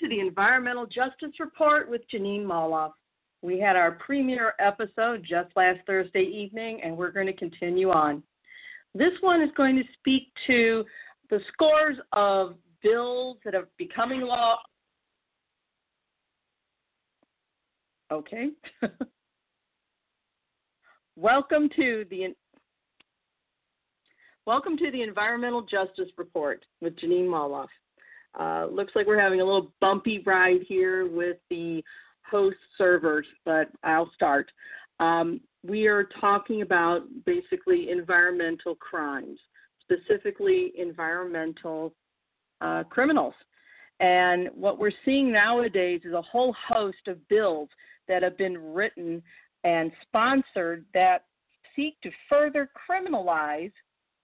to the Environmental Justice Report with Jeanine Molloff. We had our premiere episode just last Thursday evening, and we're going to continue on. This one is going to speak to the scores of bills that are becoming law. Okay. Welcome to the Welcome to the Environmental Justice Report with Jeanine Molloff. Uh, looks like we're having a little bumpy ride here with the host servers, but I'll start. Um, we are talking about basically environmental crimes, specifically environmental uh, criminals. And what we're seeing nowadays is a whole host of bills that have been written and sponsored that seek to further criminalize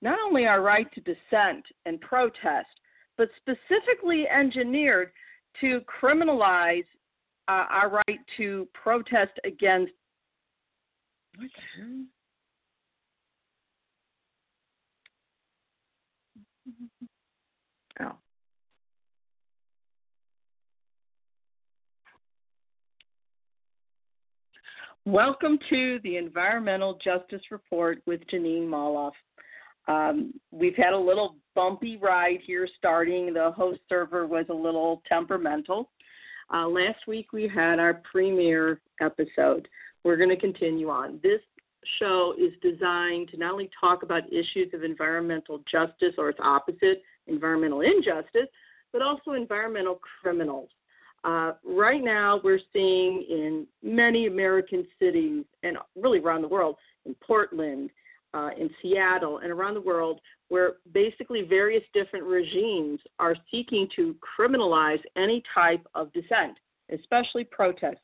not only our right to dissent and protest, but specifically engineered to criminalize uh, our right to protest against. What the hell? Oh. Welcome to the Environmental Justice Report with Jeanine Molloff. Um, we've had a little bumpy ride here starting. The host server was a little temperamental. Uh, last week we had our premiere episode. We're going to continue on. This show is designed to not only talk about issues of environmental justice or its opposite, environmental injustice, but also environmental criminals. Uh, right now, we're seeing in many American cities and really around the world, in Portland, uh, in Seattle and around the world where basically various different regimes are seeking to criminalize any type of dissent, especially protest.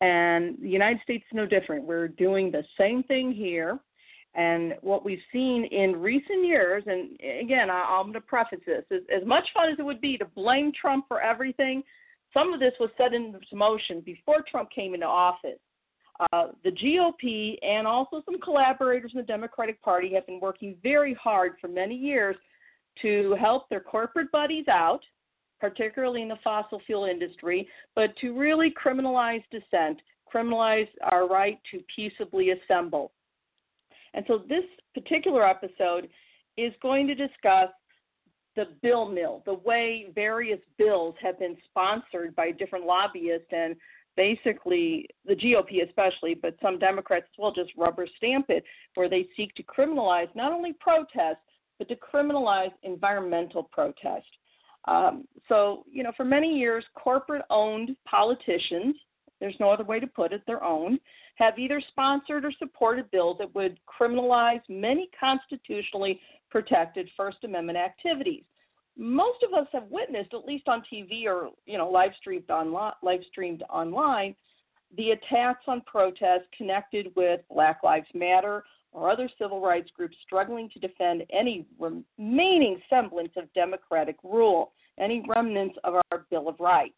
And the United States is no different. We're doing the same thing here. And what we've seen in recent years, and again, I, am going to preface this as, as much fun as it would be to blame Trump for everything, some of this was set into motion before Trump came into office. Uh, the GOP and also some collaborators in the Democratic Party have been working very hard for many years to help their corporate buddies out, particularly in the fossil fuel industry, but to really criminalize dissent, criminalize our right to peaceably assemble. And so this particular episode is going to discuss the bill mill, the way various bills have been sponsored by different lobbyists and basically the GOP especially, but some Democrats as well just rubber stamp it, where they seek to criminalize not only protest but to criminalize environmental protest. Um, so you know, for many years, corporate-owned politicians, there's no other way to put it, they're owned, have either sponsored or supported bills that would criminalize many constitutionally protected First Amendment activities most of us have witnessed, at least on TV or you know live streamed online, live streamed online, the attacks on protests connected with Black Lives Matter or other civil rights groups struggling to defend any remaining semblance of democratic rule, any remnants of our Bill of Rights.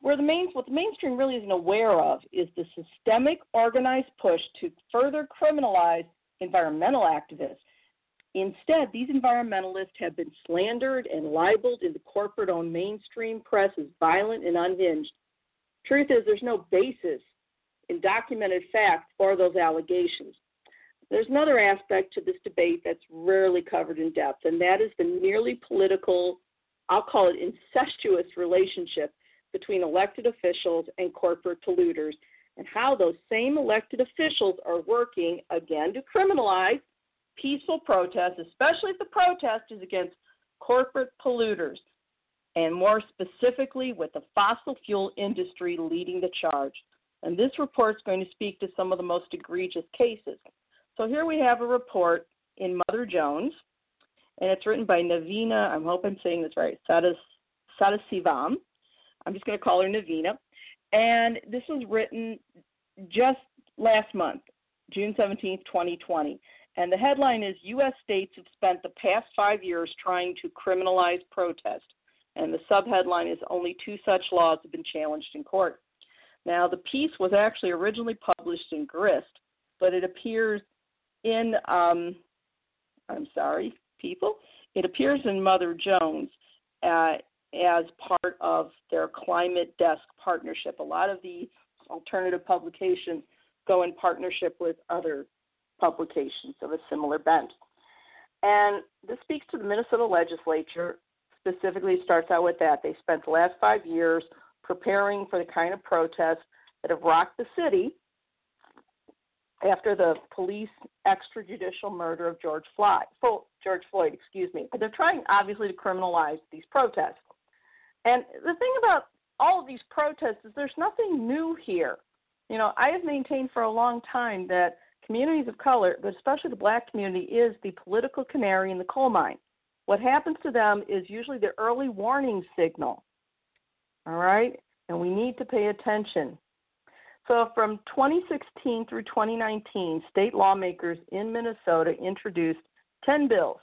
Where the main, what the mainstream really isn't aware of is the systemic organized push to further criminalize environmental activists Instead, these environmentalists have been slandered and libeled in the corporate owned mainstream press as violent and unhinged. Truth is, there's no basis in documented fact for those allegations. There's another aspect to this debate that's rarely covered in depth, and that is the nearly political, I'll call it incestuous relationship between elected officials and corporate polluters, and how those same elected officials are working, again, to criminalize peaceful protest, especially if the protest is against corporate polluters, and more specifically with the fossil fuel industry leading the charge. And this report is going to speak to some of the most egregious cases. So here we have a report in Mother Jones, and it's written by Naveena, I hope I'm saying this right, Sadasivam. I'm just going to call her Naveena. And this was written just last month, June 17th, 2020. And the headline is U.S. states have spent the past five years trying to criminalize protest. And the subheadline is Only two such laws have been challenged in court. Now, the piece was actually originally published in Grist, but it appears in, um, I'm sorry, people, it appears in Mother Jones. Uh, as part of their Climate Desk partnership. A lot of the alternative publications go in partnership with other publications of a similar bent. And this speaks to the Minnesota legislature, specifically starts out with that. They spent the last five years preparing for the kind of protests that have rocked the city after the police extrajudicial murder of George Floyd. George Floyd, excuse me. They're trying, obviously, to criminalize these protests. And the thing about all of these protests is there's nothing new here. You know, I have maintained for a long time that communities of color, but especially the black community, is the political canary in the coal mine. What happens to them is usually the early warning signal. All right? And we need to pay attention. So, from 2016 through 2019, state lawmakers in Minnesota introduced 10 bills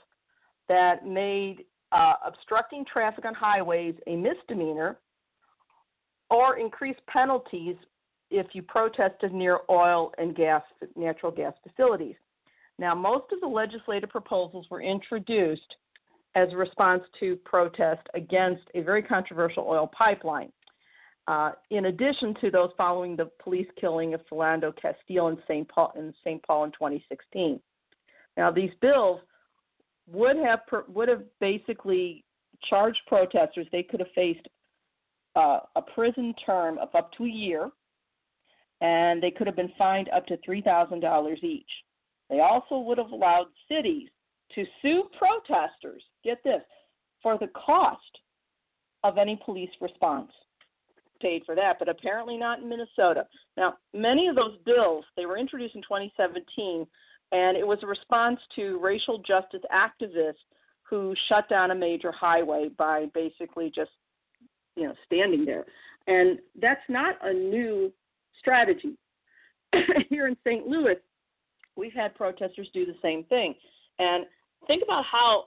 that made uh, obstructing traffic on highways a misdemeanor or increased penalties if you protested near oil and gas, natural gas facilities. Now, most of the legislative proposals were introduced as a response to protest against a very controversial oil pipeline. Uh, in addition to those following the police killing of Philando Castile in St. Paul in St. Paul in 2016. Now, these bills would have would have basically charged protesters. They could have faced uh, a prison term of up to a year, and they could have been fined up to three thousand dollars each. They also would have allowed cities to sue protesters. Get this for the cost of any police response paid for that, but apparently not in Minnesota. Now, many of those bills, they were introduced in 2017, and it was a response to racial justice activists who shut down a major highway by basically just, you know, standing there. And that's not a new strategy. Here in St. Louis, we've had protesters do the same thing. And think about how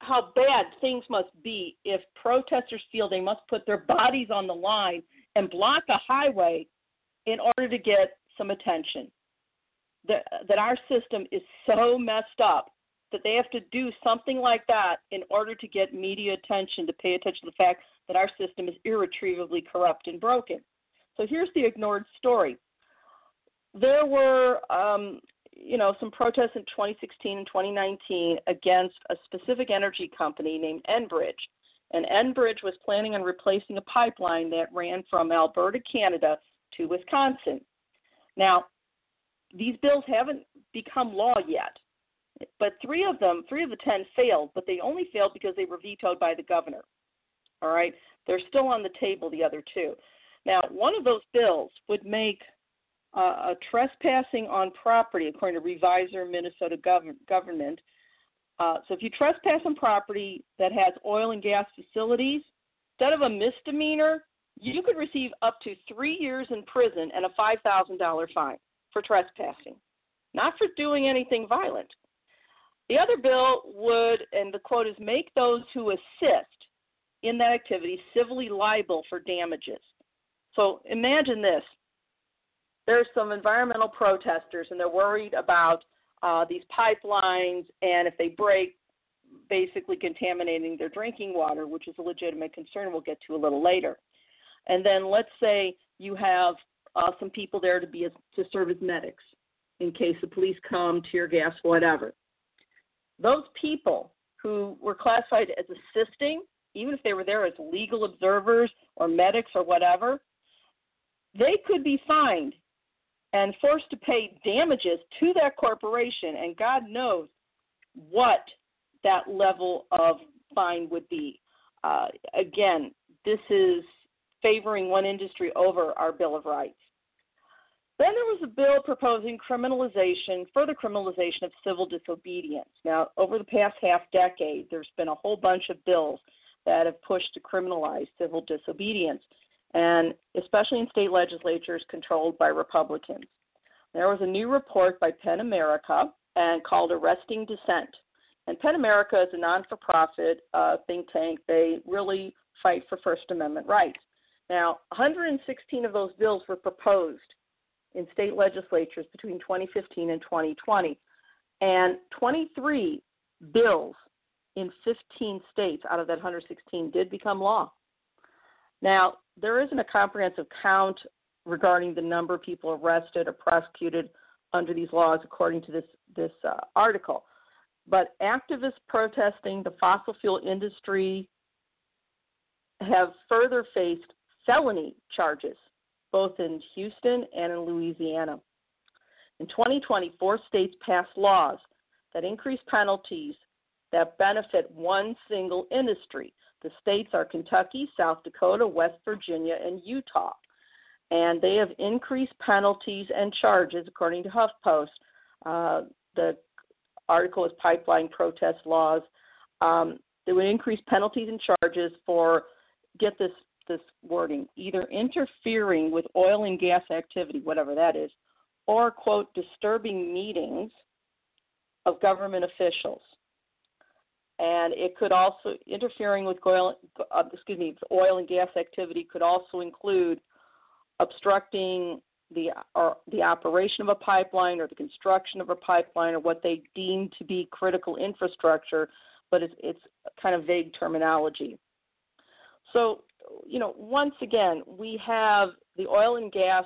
how bad things must be if protesters feel they must put their bodies on the line and block a highway in order to get some attention. That, that our system is so messed up that they have to do something like that in order to get media attention, to pay attention to the fact that our system is irretrievably corrupt and broken. So here's the ignored story. There were um, you know, some protests in 2016 and 2019 against a specific energy company named Enbridge. And Enbridge was planning on replacing a pipeline that ran from Alberta, Canada to Wisconsin. Now, these bills haven't become law yet, but three of them, three of the ten failed, but they only failed because they were vetoed by the governor. All right, they're still on the table, the other two. Now, one of those bills would make uh, trespassing on property, according to Revisor Minnesota gov- government. Uh, so if you trespass on property that has oil and gas facilities, instead of a misdemeanor, you could receive up to three years in prison and a $5,000 fine for trespassing, not for doing anything violent. The other bill would, and the quote is, make those who assist in that activity civilly liable for damages. So imagine this there's some environmental protesters, and they're worried about uh, these pipelines, and if they break, basically contaminating their drinking water, which is a legitimate concern we'll get to a little later. And then let's say you have uh, some people there to be to serve as medics in case the police come, tear gas, whatever. Those people who were classified as assisting, even if they were there as legal observers or medics or whatever, they could be fined and forced to pay damages to that corporation, and God knows what that level of fine would be. Uh, again, this is favoring one industry over our Bill of Rights. Then there was a bill proposing criminalization, further criminalization of civil disobedience. Now, over the past half decade, there's been a whole bunch of bills that have pushed to criminalize civil disobedience and especially in state legislatures controlled by Republicans. There was a new report by PEN America and called Arresting Dissent. And PEN America is a non for profit uh, think tank. They really fight for First Amendment rights. Now, 116 of those bills were proposed in state legislatures between 2015 and 2020, and 23 bills in 15 states out of that 116 did become law. Now, there isn't a comprehensive count regarding the number of people arrested or prosecuted under these laws, according to this this uh, article. But activists protesting the fossil fuel industry have further faced felony charges, both in Houston and in Louisiana. In 2020, four states passed laws that increase penalties that benefit one single industry. The states are Kentucky, South Dakota, West Virginia, and Utah. And they have increased penalties and charges, according to HuffPost. Uh, the article is Pipeline Protest Laws. Um, they would increase penalties and charges for, get this, this wording, either interfering with oil and gas activity, whatever that is, or, quote, disturbing meetings of government officials. And it could also, interfering with oil, uh, excuse me, oil and gas activity could also include obstructing the or the operation of a pipeline or the construction of a pipeline or what they deem to be critical infrastructure, but it's, it's kind of vague terminology. So, you know, once again, we have the oil and gas,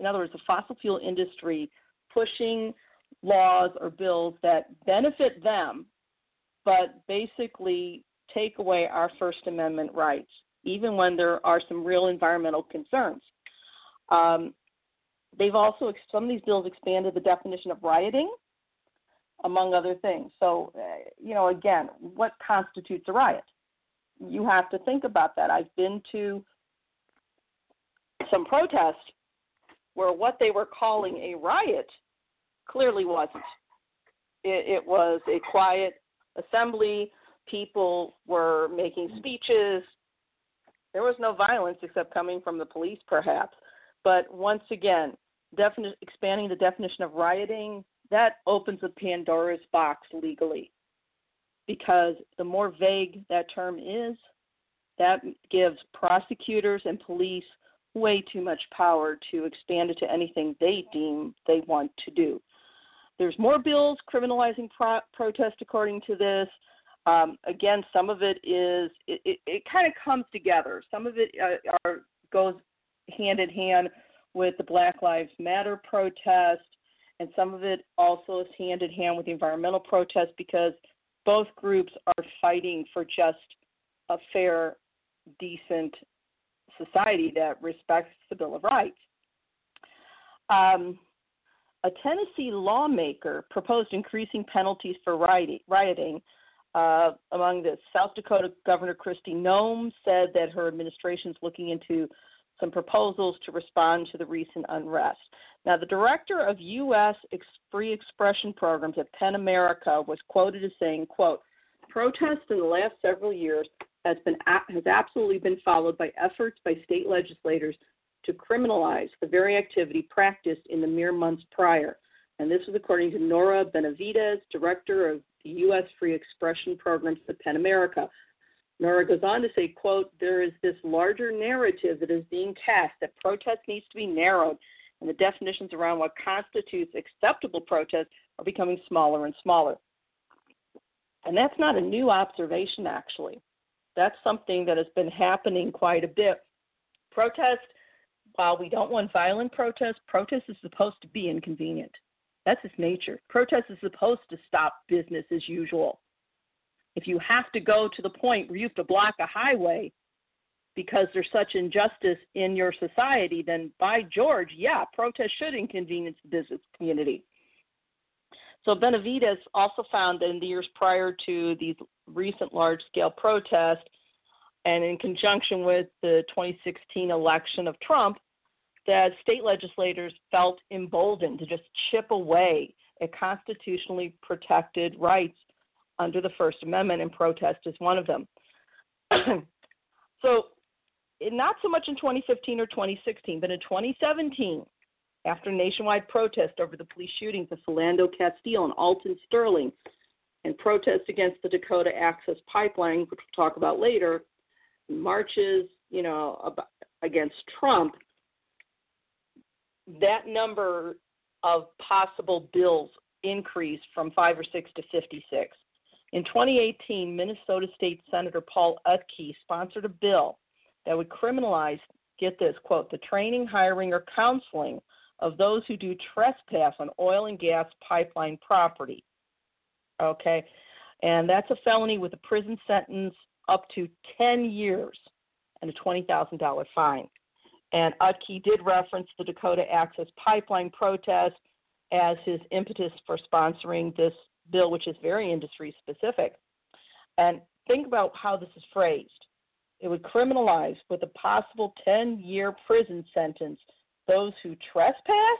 in other words, the fossil fuel industry pushing laws or bills that benefit them, but basically take away our First Amendment rights, even when there are some real environmental concerns. Um, they've also some of these bills expanded the definition of rioting, among other things. So, uh, you know, again, what constitutes a riot? You have to think about that. I've been to some protests where what they were calling a riot clearly wasn't. It, it was a quiet assembly. People were making speeches. There was no violence except coming from the police, perhaps. But once again, defini- expanding the definition of rioting, that opens a Pandora's box legally. Because the more vague that term is, that gives prosecutors and police way too much power to expand it to anything they deem they want to do. There's more bills criminalizing pro- protest according to this. Um, again, some of it is it, it, it kind of comes together. Some of it uh, are, goes hand in hand with the Black Lives Matter protest, and some of it also is hand in hand with the environmental protest because both groups are fighting for just a fair, decent society that respects the Bill of Rights. Um, a Tennessee lawmaker proposed increasing penalties for rioting. Uh, among the South Dakota Governor Kristi Noem said that her administration is looking into some proposals to respond to the recent unrest. Now, the director of U.S. Free Expression Programs at PEN America was quoted as saying, "quote Protests in the last several years has been has absolutely been followed by efforts by state legislators to criminalize the very activity practiced in the mere months prior. And this is according to Nora Benavidez, director of the U.S. Free Expression Programs at PEN America. Nora goes on to say, quote, there is this larger narrative that is being cast that protest needs to be narrowed, and the definitions around what constitutes acceptable protest are becoming smaller and smaller. And that's not a new observation, actually. That's something that has been happening quite a bit. Protest while we don't want violent protest, protest is supposed to be inconvenient. That's its nature. Protest is supposed to stop business as usual. If you have to go to the point where you have to block a highway because there's such injustice in your society, then by George, yeah, protest should inconvenience the business community. So Benavidez also found that in the years prior to these recent large scale protests, and in conjunction with the 2016 election of Trump, that state legislators felt emboldened to just chip away at constitutionally protected rights under the First Amendment, and protest is one of them. so, not so much in 2015 or 2016, but in 2017, after nationwide protest over the police shootings of Philando Castile and Alton Sterling, and protests against the Dakota Access Pipeline, which we'll talk about later, marches, you know, against Trump, that number of possible bills increased from five or six to 56. In 2018, Minnesota State Senator Paul Utke sponsored a bill that would criminalize, get this quote, the training, hiring, or counseling of those who do trespass on oil and gas pipeline property. Okay, and that's a felony with a prison sentence up to 10 years and a $20,000 fine. And Utke did reference the Dakota Access Pipeline protest as his impetus for sponsoring this bill, which is very industry specific. And think about how this is phrased. It would criminalize with a possible 10 year prison sentence those who trespass,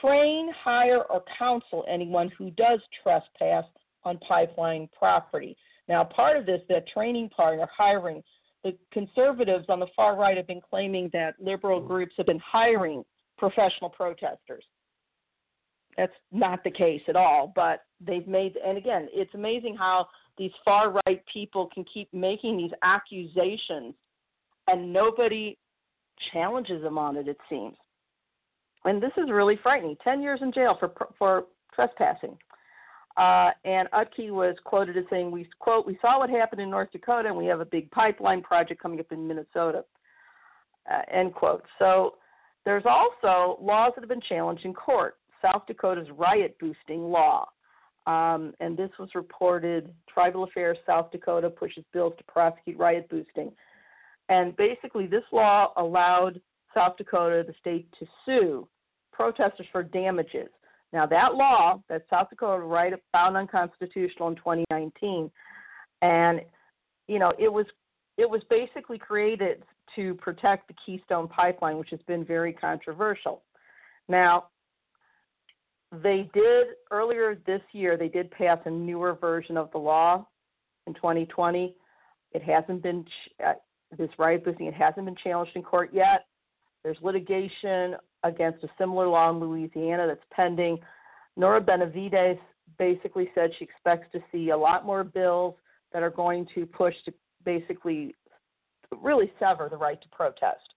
train, hire, or counsel anyone who does trespass on pipeline property. Now, part of this, that training part or hiring, the conservatives on the far right have been claiming that liberal hmm. groups have been hiring professional protesters. That's not the case at all, but they've made, and again, it's amazing how these far right people can keep making these accusations and nobody challenges them on it, it seems. And this is really frightening 10 years in jail for, for trespassing. Uh, and Utke was quoted as saying, "We quote, we saw what happened in North Dakota, and we have a big pipeline project coming up in Minnesota." Uh, end quote. So there's also laws that have been challenged in court. South Dakota's riot boosting law, um, and this was reported. Tribal Affairs South Dakota pushes bills to prosecute riot boosting, and basically this law allowed South Dakota, the state, to sue protesters for damages now that law that South Dakota right found unconstitutional in 2019, and you know it was it was basically created to protect the Keystone Pipeline, which has been very controversial. Now they did earlier this year they did pass a newer version of the law in 2020. It hasn't been uh, this riot boosting. It hasn't been challenged in court yet. There's litigation against a similar law in Louisiana that's pending. Nora Benavidez basically said she expects to see a lot more bills that are going to push to basically really sever the right to protest.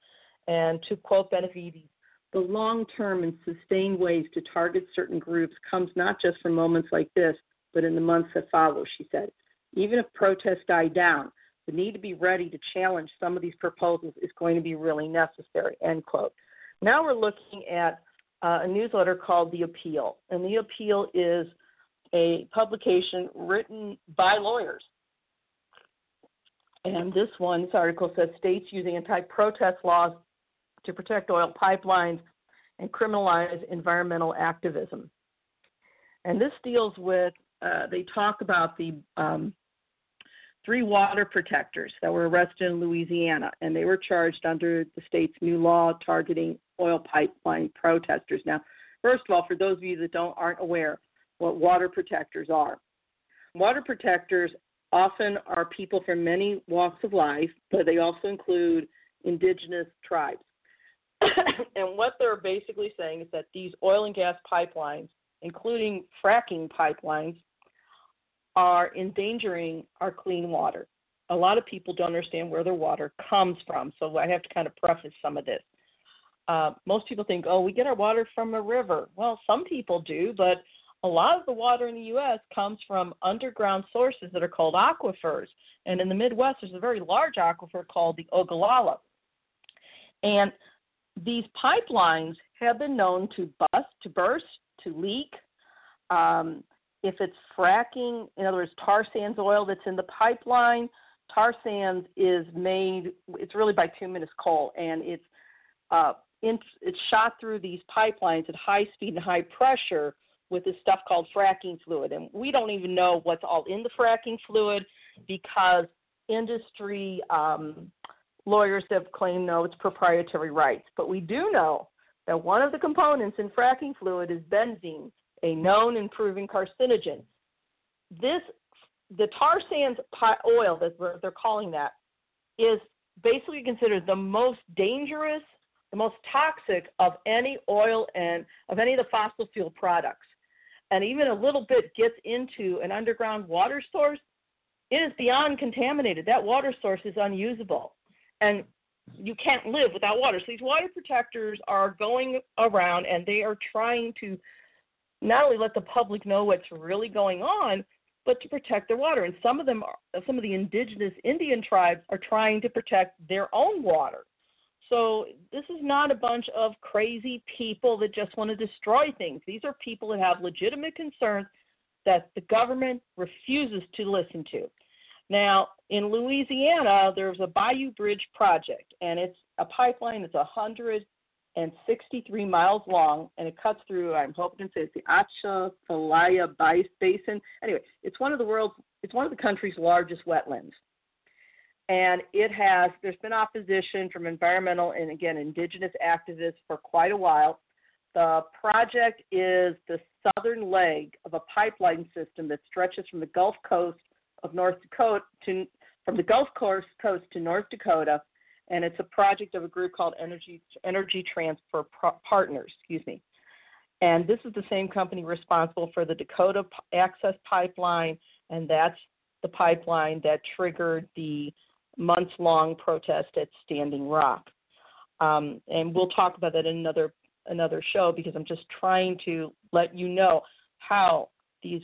And to quote Benavidez, the long term and sustained ways to target certain groups comes not just from moments like this, but in the months that follow, she said. Even if protests die down, the need to be ready to challenge some of these proposals is going to be really necessary, end quote. Now we're looking at uh, a newsletter called The Appeal. And The Appeal is a publication written by lawyers. And this one, this article says states using anti protest laws to protect oil pipelines and criminalize environmental activism. And this deals with, uh, they talk about the um, three water protectors that were arrested in Louisiana, and they were charged under the state's new law targeting oil pipeline protesters. Now, first of all, for those of you that don't aren't aware what water protectors are, water protectors often are people from many walks of life, but they also include indigenous tribes. and what they're basically saying is that these oil and gas pipelines, including fracking pipelines, are endangering our clean water. A lot of people don't understand where their water comes from, so I have to kind of preface some of this. Uh, most people think, oh, we get our water from a river. Well, some people do, but a lot of the water in the U.S. comes from underground sources that are called aquifers. And in the Midwest, there's a very large aquifer called the Ogallala. And these pipelines have been known to bust, to burst, to leak. Um, if it's fracking, in other words, tar sands oil that's in the pipeline, tar sands is made, it's really bituminous coal, and it's uh, in, it's shot through these pipelines at high speed and high pressure with this stuff called fracking fluid. And we don't even know what's all in the fracking fluid because industry um, lawyers have claimed no, it's proprietary rights. But we do know that one of the components in fracking fluid is benzene, a known and proven carcinogen. This, the tar sands oil that they're calling that, is basically considered the most dangerous the most toxic of any oil and of any of the fossil fuel products. And even a little bit gets into an underground water source, it is beyond contaminated. That water source is unusable. And you can't live without water. So these water protectors are going around and they are trying to not only let the public know what's really going on, but to protect their water. And some of them, are, some of the indigenous Indian tribes are trying to protect their own water. So this is not a bunch of crazy people that just want to destroy things. These are people that have legitimate concerns that the government refuses to listen to. Now, in Louisiana, there's a Bayou Bridge project, and it's a pipeline that's 163 miles long, and it cuts through, I'm hoping to say it's the Atchafalaya Basin. Anyway, it's one of the world's, it's one of the country's largest wetlands. And it has there's been opposition from environmental and again indigenous activists for quite a while. The project is the southern leg of a pipeline system that stretches from the gulf coast of north dakota to from the gulf coast coast to north dakota and it's a project of a group called energy energy transfer partners excuse me and this is the same company responsible for the dakota access pipeline and that's the pipeline that triggered the months long protest at Standing Rock. Um, and we'll talk about that in another another show because I'm just trying to let you know how these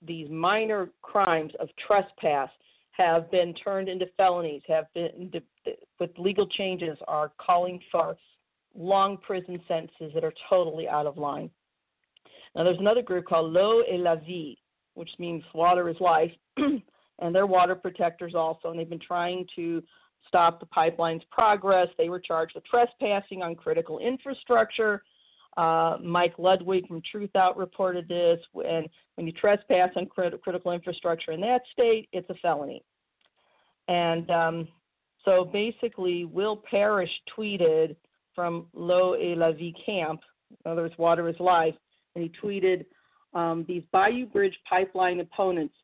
these minor crimes of trespass have been turned into felonies, have been with legal changes are calling for long prison sentences that are totally out of line. Now there's another group called L'eau est la vie, which means water is life, and they're water protectors also, and they've been trying to stop the pipeline's progress. They were charged with trespassing on critical infrastructure. Uh, Mike Ludwig from Truthout reported this. And when you trespass on crit- critical infrastructure in that state, it's a felony. And um, so basically, Will Parrish tweeted from L'eau est la Vie Camp, in other words, Water is Life, and he tweeted, um, These Bayou Bridge pipeline opponents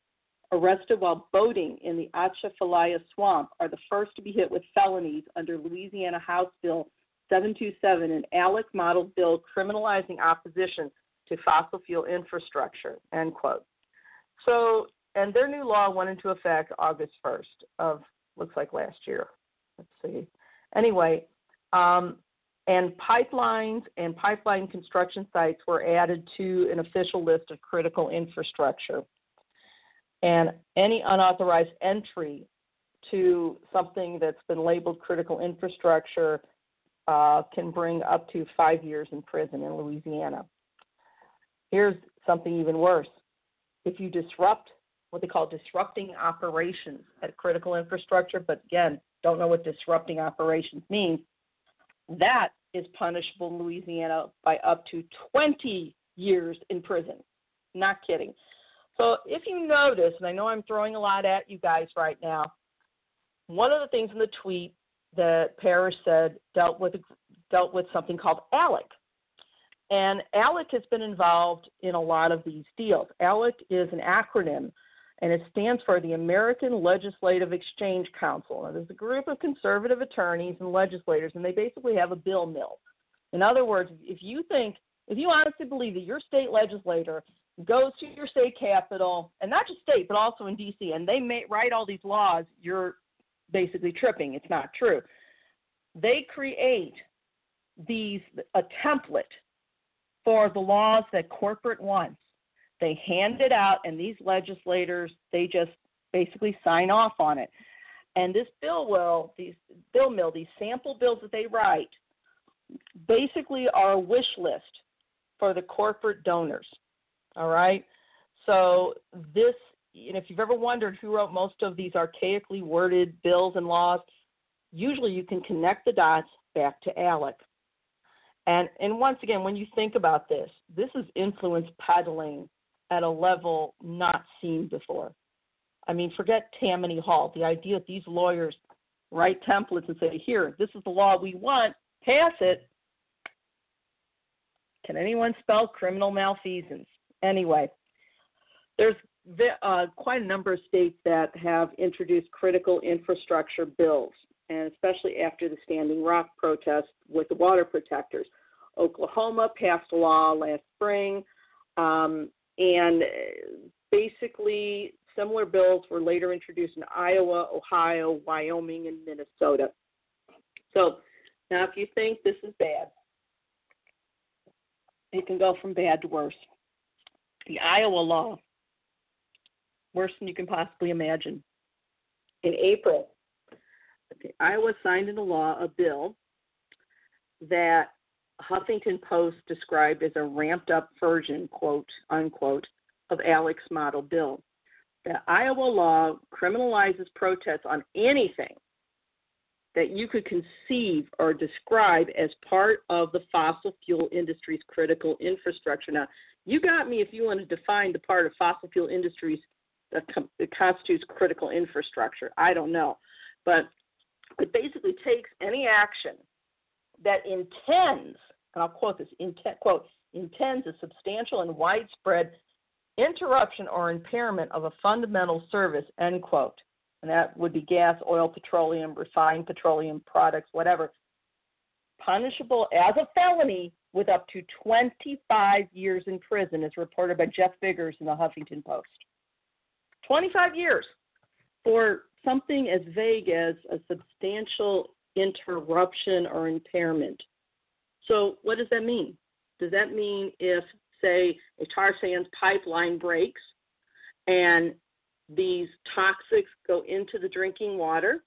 arrested while boating in the Atchafalaya Swamp are the first to be hit with felonies under Louisiana House Bill 727, an ALEC model bill criminalizing opposition to fossil fuel infrastructure, end quote. So, and their new law went into effect August 1st of, looks like last year. Let's see. Anyway, um, and pipelines and pipeline construction sites were added to an official list of critical infrastructure and any unauthorized entry to something that's been labeled critical infrastructure uh, can bring up to five years in prison in Louisiana. Here's something even worse. If you disrupt what they call disrupting operations at critical infrastructure, but again, don't know what disrupting operations means, that is punishable in Louisiana by up to 20 years in prison. Not kidding. So if you notice, and I know I'm throwing a lot at you guys right now, one of the things in the tweet that Parrish said dealt with dealt with something called ALEC. And ALEC has been involved in a lot of these deals. ALEC is an acronym, and it stands for the American Legislative Exchange Council. Now, there's a group of conservative attorneys and legislators, and they basically have a bill mill. In other words, if you think, if you honestly believe that your state legislator goes to your state capital, and not just state, but also in D.C., and they may write all these laws, you're basically tripping. It's not true. They create these a template for the laws that corporate wants. They hand it out, and these legislators they just basically sign off on it. And this bill will these bill mill these sample bills that they write basically are a wish list for the corporate donors. All right. So this, know, if you've ever wondered who wrote most of these archaically worded bills and laws, usually you can connect the dots back to ALEC. And and once again, when you think about this, this is influence peddling at a level not seen before. I mean, forget Tammany Hall. The idea that these lawyers write templates and say, "Here, this is the law we want. Pass it." Can anyone spell criminal malfeasance? anyway, there's uh, quite a number of states that have introduced critical infrastructure bills, and especially after the Standing Rock protest with the water protectors. Oklahoma passed a law last spring, um, and basically similar bills were later introduced in Iowa, Ohio, Wyoming, and Minnesota. So now, if you think this is bad, it can go from bad to worse. the Iowa law, worse than you can possibly imagine. In April, Iowa signed into law a bill that Huffington Post described as a ramped up version, quote unquote, of ALEC's model bill. The Iowa law criminalizes protests on anything that you could conceive or describe as part of the fossil fuel industry's critical infrastructure. Now, you got me if you want to define the part of fossil fuel industries com- constitutes critical infrastructure. I don't know. But it basically takes any action that intends, and I'll quote this, quote, intends a substantial and widespread interruption or impairment of a fundamental service, end quote. And that would be gas, oil, petroleum, refined petroleum products, whatever. Punishable as a felony with up to 25 years in prison, as reported by Jeff Biggers in the Huffington Post. 25 years for something as vague as a substantial interruption or impairment. So, what does that mean? Does that mean if, say, a tar sands pipeline breaks and these toxics go into the drinking water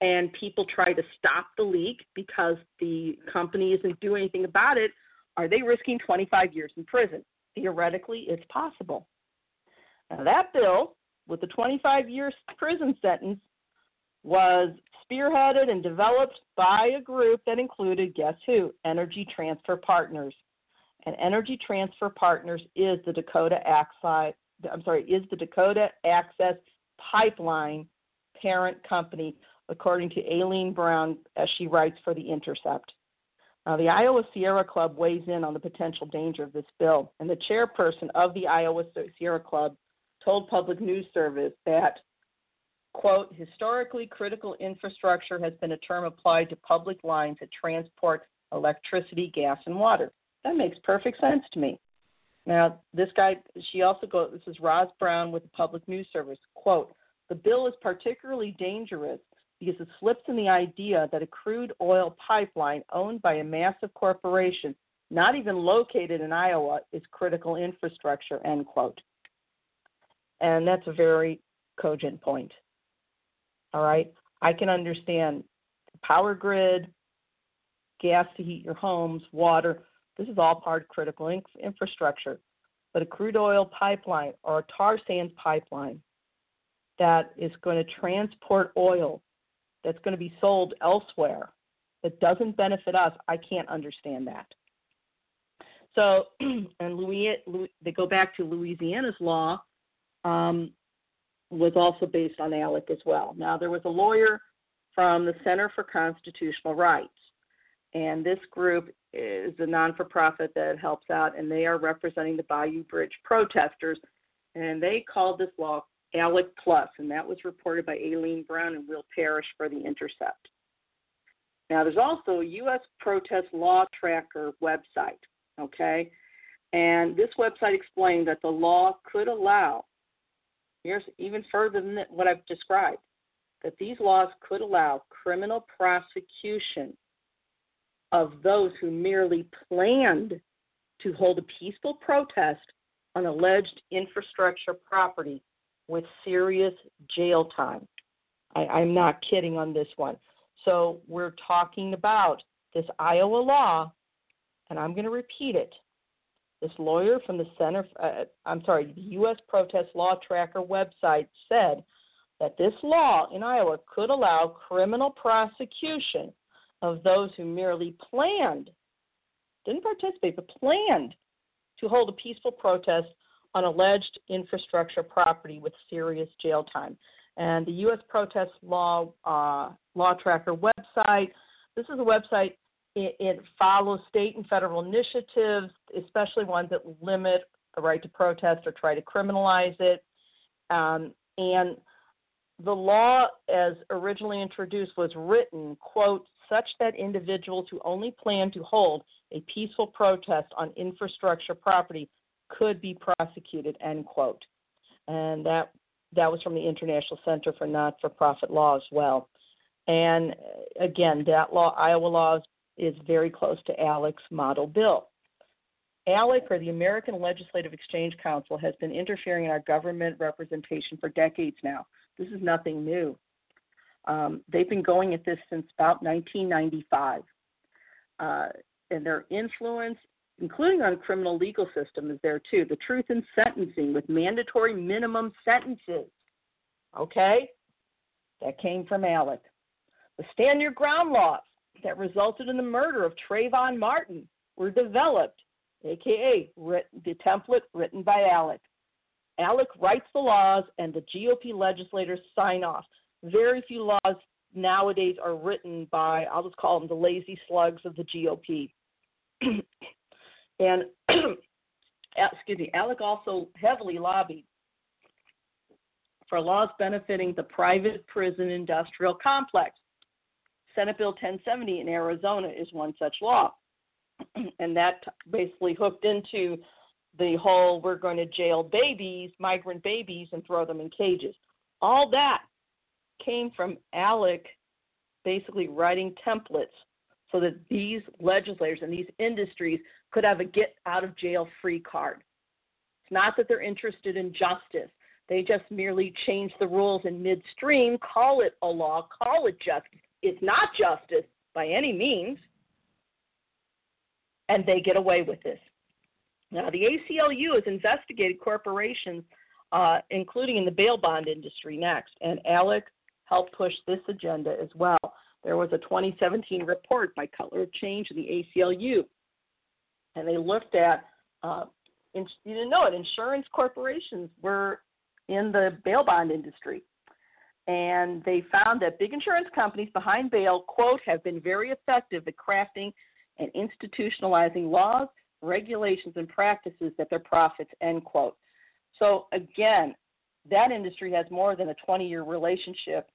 and people try to stop the leak because the company isn't doing anything about it, are they risking 25 years in prison? Theoretically, it's possible. Now, that bill with the 25 year prison sentence was spearheaded and developed by a group that included, guess who? Energy Transfer Partners. And Energy Transfer Partners is the Dakota Access, I'm sorry, is the Dakota Access Pipeline parent company, according to Aileen Brown, as she writes for The Intercept. Now, the Iowa Sierra Club weighs in on the potential danger of this bill, and the chairperson of the Iowa Sierra Club told Public News Service that, quote, historically critical infrastructure has been a term applied to public lines that transport electricity, gas, and water. That makes perfect sense to me. Now, this guy, she also goes, this is Roz Brown with the Public News Service, quote, the bill is particularly dangerous because it slips in the idea that a crude oil pipeline owned by a massive corporation, not even located in Iowa, is critical infrastructure, end quote. And that's a very cogent point. All right. I can understand power grid, gas to heat your homes, water. This is all part of critical in- infrastructure. But a crude oil pipeline or a tar sands pipeline that is going to transport oil that's going to be sold elsewhere that doesn't benefit us, I can't understand that. So, and Louis, they go back to Louisiana's law um, was also based on ALEC as well. Now, there was a lawyer from the Center for Constitutional Rights, and this group is a non for profit that helps out, and they are representing the Bayou Bridge protesters, and they called this law ALEC Plus, and that was reported by Aileen Brown and Will Parrish for The Intercept. Now, there's also a U.S. Protest Law Tracker website, okay? And this website explained that the law could allow here's even further than what I've described that these laws could allow criminal prosecution of those who merely planned to hold a peaceful protest on alleged infrastructure property with serious jail time. I, I'm not kidding on this one. So we're talking about this Iowa law, and I'm going to repeat it this lawyer from the Center, uh, I'm sorry, the U.S. Protest Law Tracker website said that this law in Iowa could allow criminal prosecution of those who merely planned, didn't participate, but planned to hold a peaceful protest on alleged infrastructure property with serious jail time. And the U.S. Protest Law uh, Law Tracker website. This is a website it, it follows state and federal initiatives, especially ones that limit the right to protest or try to criminalize it. Um, and the law, as originally introduced, was written, quote, such that individuals who only plan to hold a peaceful protest on infrastructure property could be prosecuted, end quote. And that that was from the International Center for Not-for-Profit Law as well. And again, that law, Iowa law, is very close to ALEC's model bill. ALEC, or the American Legislative Exchange Council, has been interfering in our government representation for decades now. This is nothing new. Um, they've been going at this since about 1995. Uh, and their influence, including on criminal legal system, is there too. The truth in sentencing with mandatory minimum sentences. Okay? That came from ALEC. The stand your ground laws that resulted in the murder of Trayvon Martin were developed, aka the template written by ALEC. ALEC writes the laws and the GOP legislators sign off. Very few laws nowadays are written by, I'll just call them the lazy slugs of the GOP. and, excuse me, ALEC also heavily lobbied for laws benefiting the private prison industrial complex. Senate Bill 1070 in Arizona is one such law. and that basically hooked into the whole we're going to jail babies, migrant babies, and throw them in cages. All that came from ALEC basically writing templates so that these legislators and these industries could have a get out of jail free card. It's not that they're interested in justice. They just merely change the rules in midstream, call it a law, call it justice. It's not justice by any means. And they get away with this. Now, the ACLU has investigated corporations, uh, including in the bail bond industry, next, and ALEC helped push this agenda as well. There was a 2017 report by Color of Change in the ACLU, and they looked at, uh, you didn't know it, insurance corporations were in the bail bond industry. And they found that big insurance companies behind bail, quote, have been very effective at crafting and institutionalizing laws, regulations, and practices that their profits, end quote. So again, that industry has more than a 20 year relationship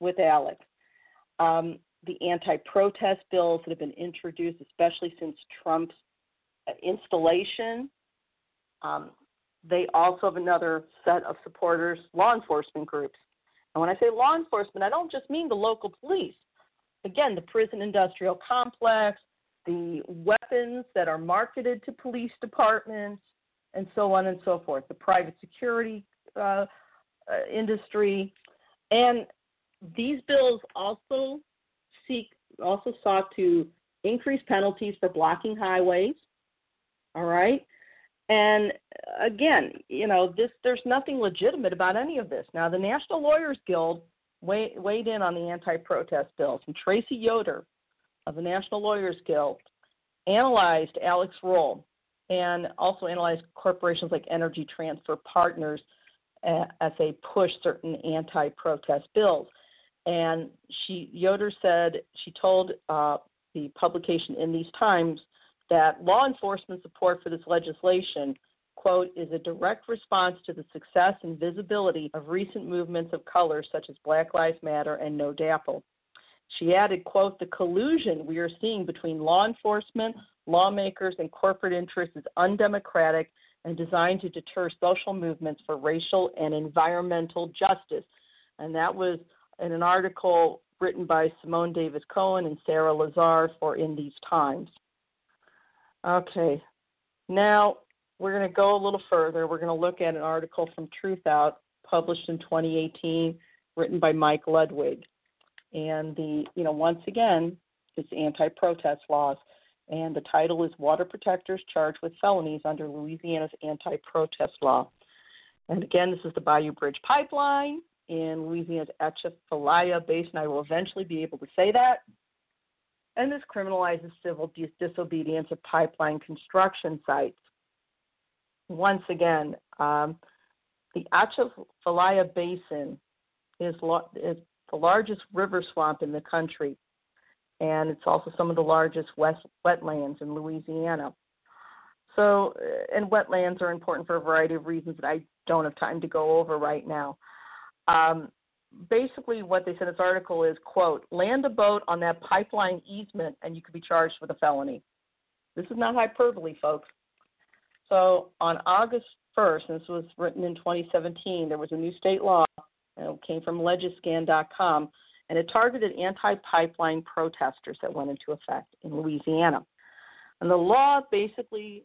with ALEC. Um, the anti protest bills that have been introduced, especially since Trump's uh, installation, um, they also have another set of supporters, law enforcement groups. And when I say law enforcement, I don't just mean the local police. Again, the prison industrial complex, the weapons that are marketed to police departments, and so on and so forth, the private security uh, uh, industry. And these bills also seek also sought to increase penalties for blocking highways. All right. And again, you know, this there's nothing legitimate about any of this. Now, the National Lawyers Guild weighed, weighed in on the anti-protest bills, and Traci Yoder of the National Lawyers Guild analyzed ALEC's role and also analyzed corporations like Energy Transfer Partners as they push certain anti-protest bills. And she Yoder said she told uh, the publication in these times that law enforcement support for this legislation quote is a direct response to the success and visibility of recent movements of color such as Black Lives Matter and No DAPL. She added, quote, the collusion we are seeing between law enforcement, lawmakers, and corporate interests is undemocratic and designed to deter social movements for racial and environmental justice. And that was in an article written by Simone Davis Cohen and Sarah Lazare for In These Times. Okay, now we're going to go a little further. We're going to look at an article from Truthout published in 2018, written by Mike Ludwig. And the, you know, once again, it's anti-protest laws. And the title is Water Protectors Charged with Felonies Under Louisiana's Anti-Protest Law. And again, this is the Bayou Bridge Pipeline in Louisiana's Atchafalaya Basin. I will eventually be able to say that. And this criminalizes civil dis- disobedience of pipeline construction sites. Once again, um, the Atchafalaya Basin is, lo- is the largest river swamp in the country, and it's also some of the largest west wetlands in Louisiana. So, uh, and wetlands are important for a variety of reasons that I don't have time to go over right now. Um, basically, what they said in this article is, quote, land a boat on that pipeline easement and you could be charged with a felony. This is not hyperbole, folks. So on August 1st, and this was written in 2017, there was a new state law it came from legiscan.com, and it targeted anti pipeline protesters that went into effect in Louisiana. And the law basically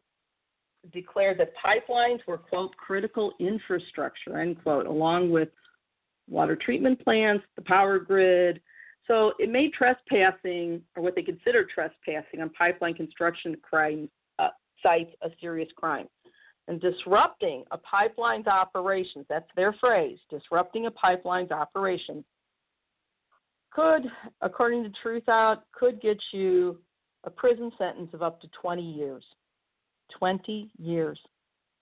declared that pipelines were, quote, critical infrastructure, end quote, along with water treatment plants, the power grid. So it made trespassing, or what they consider trespassing on pipeline construction crime uh, sites, a serious crime. And disrupting a pipeline's operations, that's their phrase, disrupting a pipeline's operations, could, according to Truthout, could get you a prison sentence of up to 20 years. 20 years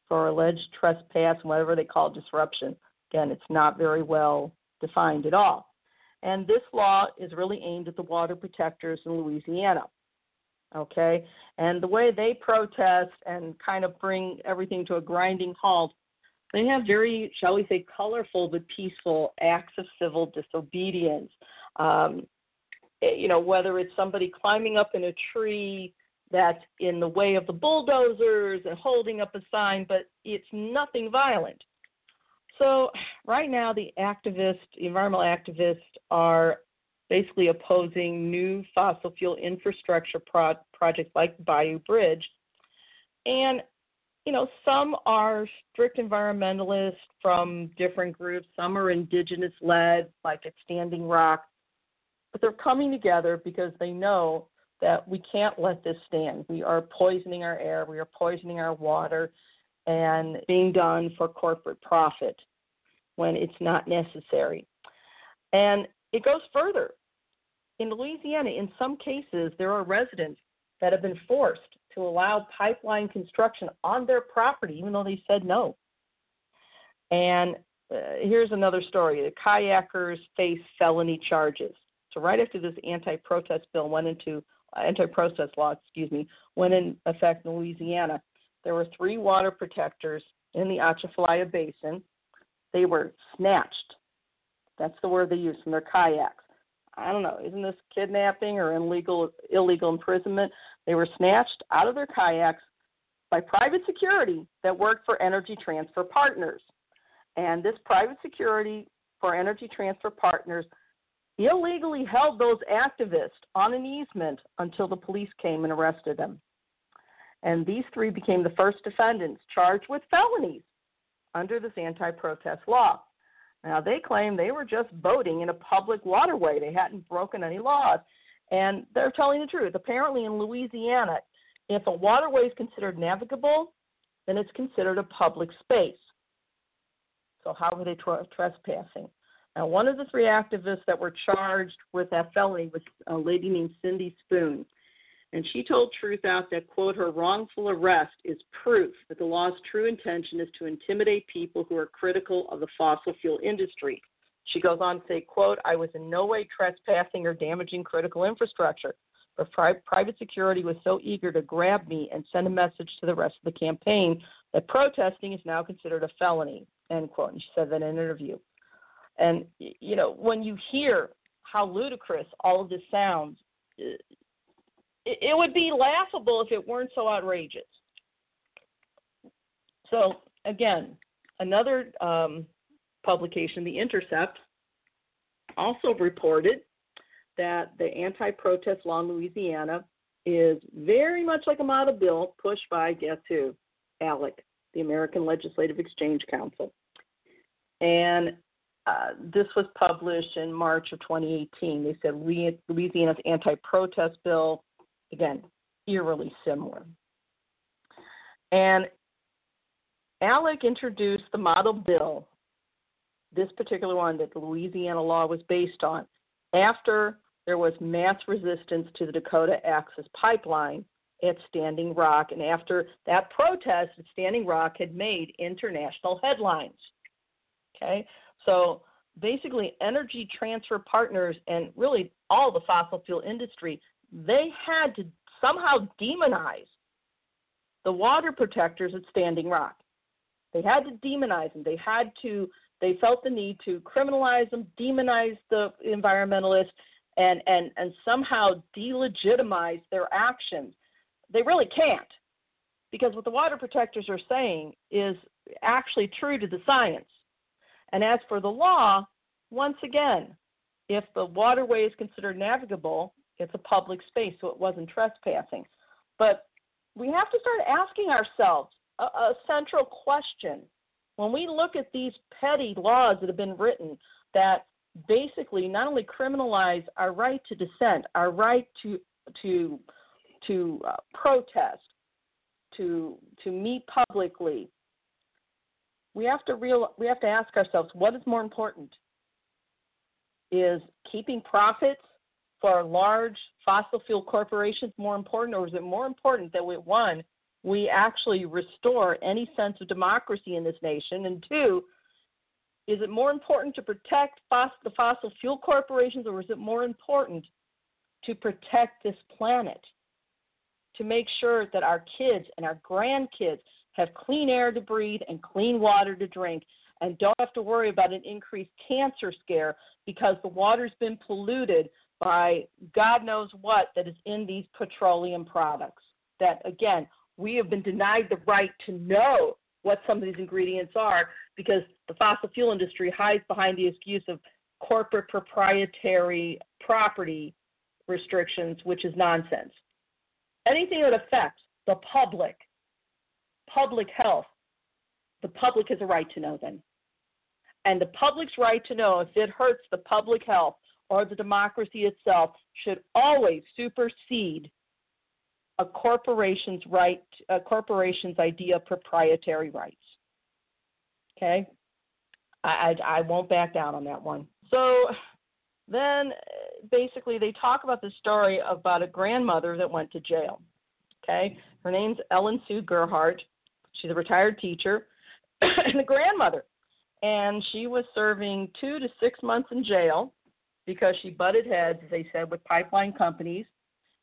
for alleged trespass and whatever they call disruption. Again, it's not very well defined at all. And this law is really aimed at the water protectors in Louisiana. Okay? And the way they protest and kind of bring everything to a grinding halt, they have very, shall we say, colorful but peaceful acts of civil disobedience. Um, eh, you know, whether it's somebody climbing up in a tree that's in the way of the bulldozers and holding up a sign, but it's nothing violent. So right now, the activists, environmental activists, are basically opposing new fossil fuel infrastructure pro- projects like Bayou Bridge, and you know some are strict environmentalists from different groups. Some are indigenous led, like at Standing Rock, but they're coming together because they know that we can't let this stand. We are poisoning our air, we are poisoning our water, and being done for corporate profit when it's not necessary. And it goes further. In Louisiana, in some cases, there are residents that have been forced to allow pipeline construction on their property, even though they said no. And uh, here's another story the kayakers face felony charges. So, right after this anti protest bill went into anti-protest law, excuse me, went in effect in Louisiana, there were three water protectors in the Atchafalaya Basin. They were snatched. That's the word they used from their kayaks. I don't know, isn't this kidnapping or illegal illegal imprisonment? They were snatched out of their kayaks by private security that worked for Energy Transfer Partners. And this private security for Energy Transfer Partners illegally held those activists on an easement until the police came and arrested them. And these three became the first defendants charged with felonies under this anti protest law. Now, they claim they were just boating in a public waterway, they hadn't broken any laws. And they're telling the truth. Apparently, in Louisiana, if a waterway is considered navigable, then it's considered a public space. So, how were they tra- trespassing? Now, one of the three activists that were charged with that felony was a lady named Cindy Spoon. And she told Truthout that, quote, her wrongful arrest is proof that the law's true intention is to intimidate people who are critical of the fossil fuel industry. She goes on to say, quote, I was in no way trespassing or damaging critical infrastructure, but pri- private security was so eager to grab me and send a message to the rest of the campaign that protesting is now considered a felony, end quote. And she said that in an interview. And you know, when you hear how ludicrous all of this sounds, it, it would be laughable if it weren't so outrageous. So again, another um, publication, The Intercept, also reported that the anti-protest law in Louisiana is very much like a model bill pushed by guess who? ALEC, the American Legislative Exchange Council. And uh, this was published in March of 2018. They said Louisiana's anti protest bill, again, eerily similar. And ALEC introduced the model bill, this particular one that the Louisiana law was based on, after there was mass resistance to the Dakota Access Pipeline at Standing Rock, and after that protest at Standing Rock had made international headlines. Okay, so basically, energy transfer partners and really all the fossil fuel industry, they had to somehow demonize the water protectors at Standing Rock. They had to demonize them. They had to. They felt the need to criminalize them, demonize the environmentalists, and and and somehow delegitimize their actions. They really can't, because what the water protectors are saying is actually true to the science. And as for the law, once again, if the waterway is considered navigable, it's a public space, so it wasn't trespassing. But we have to start asking ourselves a, a central question. When we look at these petty laws that have been written that basically not only criminalize our right to dissent, our right to to to uh, protest, to to meet publicly, we have to real we have to ask ourselves what is more important is keeping profits for large fossil fuel corporations more important or is it more important that we one we actually restore any sense of democracy in this nation? And two is it more important to protect the fossil fuel corporations or is it more important to protect this planet? To make sure that our kids and our grandkids have clean air to breathe and clean water to drink, and don't have to worry about an increased cancer scare because the water's been polluted by God knows what that is in these petroleum products. That, again, we have been denied the right to know what some of these ingredients are because the fossil fuel industry hides behind the excuse of corporate proprietary property restrictions, which is nonsense. Anything that affects the public public health, the public has a right to know then. And the public's right to know if it hurts the public health or the democracy itself should always supersede a corporation's right, a corporation's idea of proprietary rights. Okay, I, I, I won't back down on that one. So then, basically, they talk about the story about a grandmother that went to jail. Okay, her name's Ellen Sue Gerhart. She's a retired teacher and a grandmother. And she was serving two to six months in jail because she butted heads, as they said, with pipeline companies.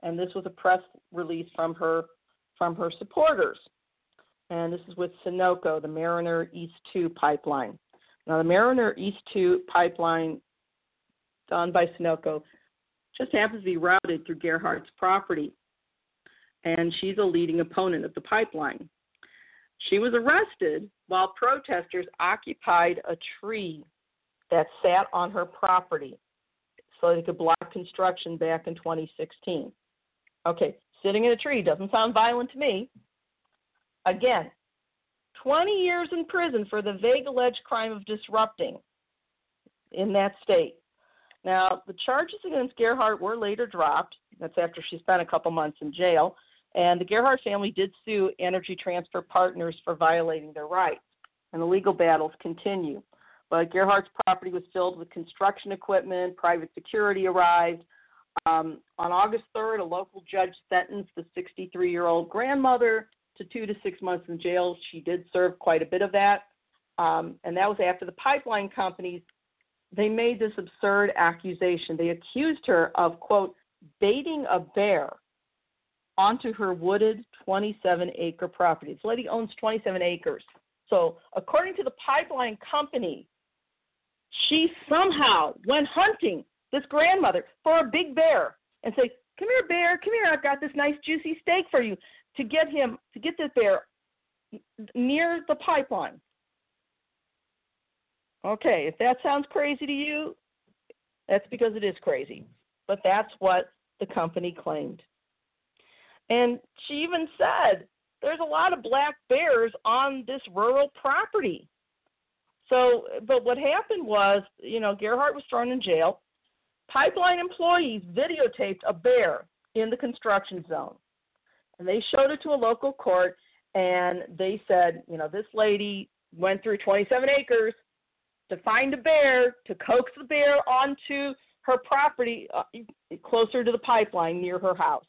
And this was a press release from her from her supporters. And this is with Sunoco, the Mariner East 2 pipeline. Now, the Mariner East 2 pipeline, done by Sunoco, just happens to be routed through Gerhart's property. And she's a leading opponent of the pipeline. She was arrested while protesters occupied a tree that sat on her property so they could block construction back in 2016. Okay, sitting in a tree doesn't sound violent to me. Again, 20 years in prison for the vague alleged crime of disrupting in that state. Now, the charges against Gerhart were later dropped. That's after she spent a couple months in jail. And the Gerhart family did sue Energy Transfer Partners for violating their rights, and the legal battles continue. But Gerhart's property was filled with construction equipment, private security arrived. Um, on August 3rd, a local judge sentenced the 63 year old grandmother to two to six months in jail. She did serve quite a bit of that. Um, and that was after the pipeline companies they made this absurd accusation. They accused her of quote baiting a bear onto her wooded 27 acre property. This lady owns 27 acres. So, according to the pipeline company, she somehow went hunting this grandmother for a big bear and say, "Come here, bear. Come here. I've got this nice juicy steak for you." To get him to get this bear near the pipeline. Okay, if that sounds crazy to you, that's because it is crazy. But that's what the company claimed. And she even said there's a lot of black bears on this rural property. So, but what happened was, you know, Gerhart was thrown in jail. Pipeline employees videotaped a bear in the construction zone. And they showed it to a local court and they said, you know, this lady went through 27 acres to find a bear, to coax the bear onto her property uh, closer to the pipeline near her house.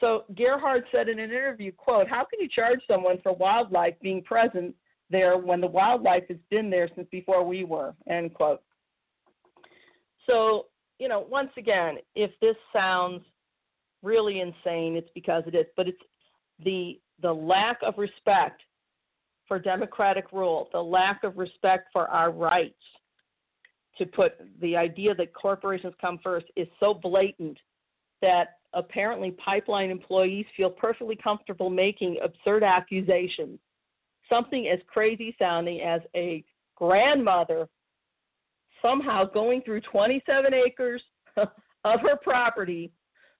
So Gerhart said in an interview, quote, how can you charge someone for wildlife being present there when the wildlife has been there since before we were, end quote. So, you know, once again, if this sounds really insane, it's because it is, but it's the the lack of respect for democratic rule, the lack of respect for our rights to put the idea that corporations come first is so blatant that apparently pipeline employees feel perfectly comfortable making absurd accusations. Something as crazy sounding as a grandmother somehow going through 27 acres of her property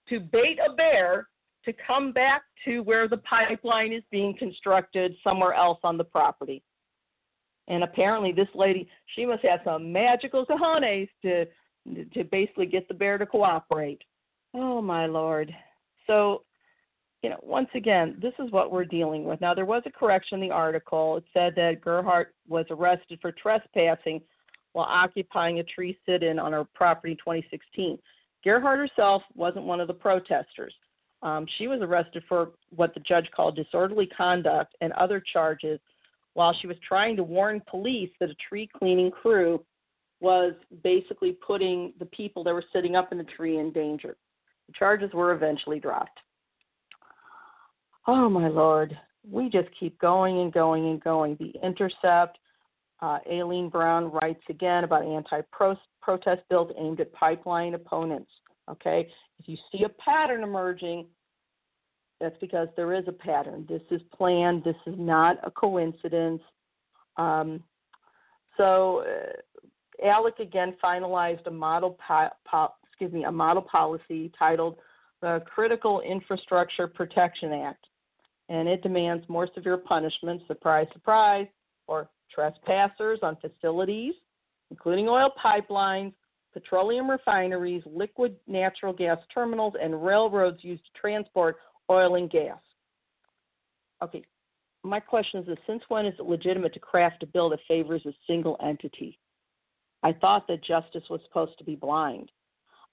to bait a bear to come back to where the pipeline is being constructed somewhere else on the property. And apparently, this lady, she must have some magical cojones to to basically get the bear to cooperate. Oh my lord! So, you know, once again, this is what we're dealing with. Now, there was a correction in the article. It said that Gerhart was arrested for trespassing while occupying a tree sit-in on her property in 2016. Gerhart herself wasn't one of the protesters. Um, she was arrested for what the judge called disorderly conduct and other charges while she was trying to warn police that a tree cleaning crew was basically putting the people that were sitting up in the tree in danger. The charges were eventually dropped. Oh my lord, we just keep going and going and going. The Intercept, uh, Alleen Brown writes again about anti-protest bills aimed at pipeline opponents. Okay, if you see a pattern emerging, that's because there is a pattern. This is planned. This is not a coincidence. Um, so, uh, ALEC again finalized a model po- po- excuse me a model policy titled the Critical Infrastructure Protection Act, and it demands more severe punishments. Surprise, surprise, for trespassers on facilities, including oil pipelines, petroleum refineries, liquid natural gas terminals, and railroads used to transport oil and gas. Okay, my question is this since when is it legitimate to craft a bill that favors a single entity? I thought that justice was supposed to be blind.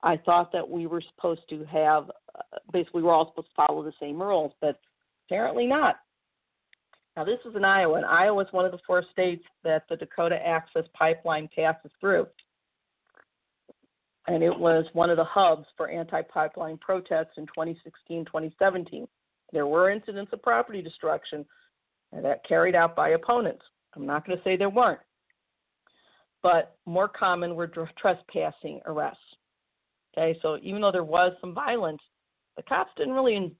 I thought that we were supposed to have, uh, basically, we're all supposed to follow the same rules, but apparently not. Now, this is in Iowa, and Iowa is one of the four states that the Dakota Access Pipeline passes through. And it was one of the hubs for anti pipeline protests in 2016 2017. There were incidents of property destruction that carried out by opponents. I'm not going to say there weren't, but more common were trespassing arrests. Okay, so even though there was some violence, the cops didn't really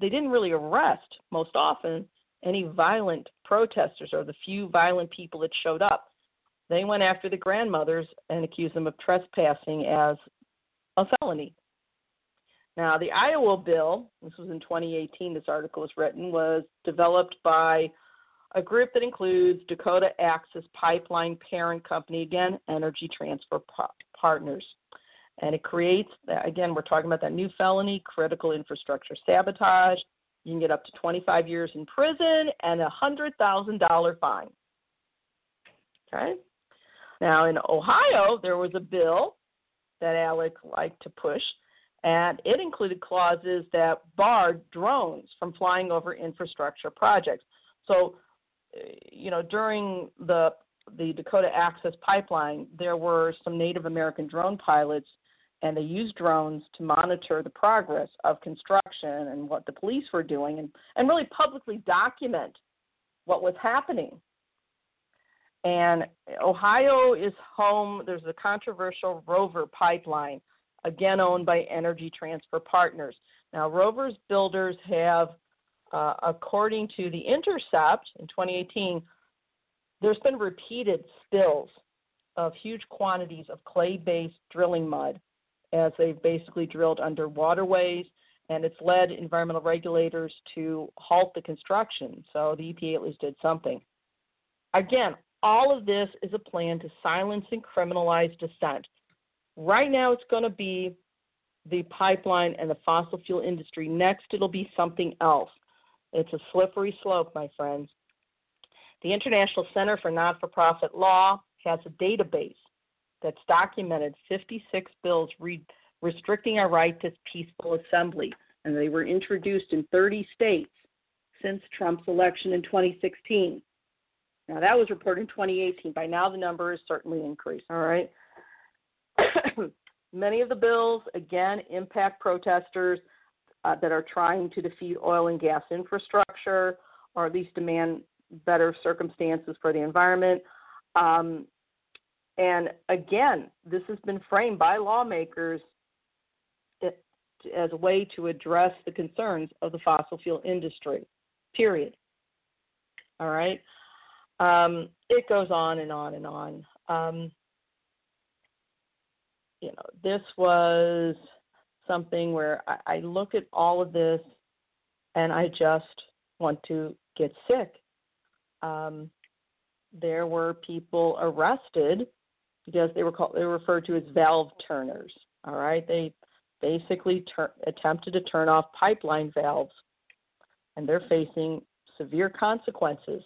they didn't really arrest most often any violent protesters or the few violent people that showed up. They went after the grandmothers and accused them of trespassing as a felony. Now, the Iowa bill, this was in 2018, this article was written, was developed by a group that includes Dakota Access Pipeline Parent Company, again, Energy Transfer Partners. And it creates, again, we're talking about that new felony, critical infrastructure sabotage. You can get up to 25 years in prison and a $100,000 fine. Okay? Now, in Ohio, there was a bill that ALEC liked to push, and it included clauses that barred drones from flying over infrastructure projects. So, you know, during the the Dakota Access Pipeline, there were some Native American drone pilots, and they used drones to monitor the progress of construction and what the police were doing, and, and really publicly document what was happening and Ohio is home, there's a controversial Rover pipeline, again owned by Energy Transfer Partners. Now, Rover's builders have, uh, according to The Intercept in 2018, there's been repeated spills of huge quantities of clay based drilling mud as they've basically drilled under waterways, and it's led environmental regulators to halt the construction. So the EPA at least did something. Again, all of this is a plan to silence and criminalize dissent. Right now, it's going to be the pipeline and the fossil fuel industry. Next, it'll be something else. It's a slippery slope, my friends. The International Center for Non for Profit Law has a database that's documented 56 bills re- restricting our right to peaceful assembly, and they were introduced in 30 states since Trump's election in 2016. Now that was reported in 2018. By now the number has certainly increased. All right. Many of the bills again impact protesters uh, that are trying to defeat oil and gas infrastructure, or at least demand better circumstances for the environment. Um, and again, this has been framed by lawmakers as a way to address the concerns of the fossil fuel industry. Period. All right. Um, it goes on and on and on. Um, you know, this was something where I, I look at all of this and I just want to get sick. Um, there were people arrested because they were called they were referred to as valve turners. All right, they basically tur- attempted to turn off pipeline valves, and they're facing severe consequences.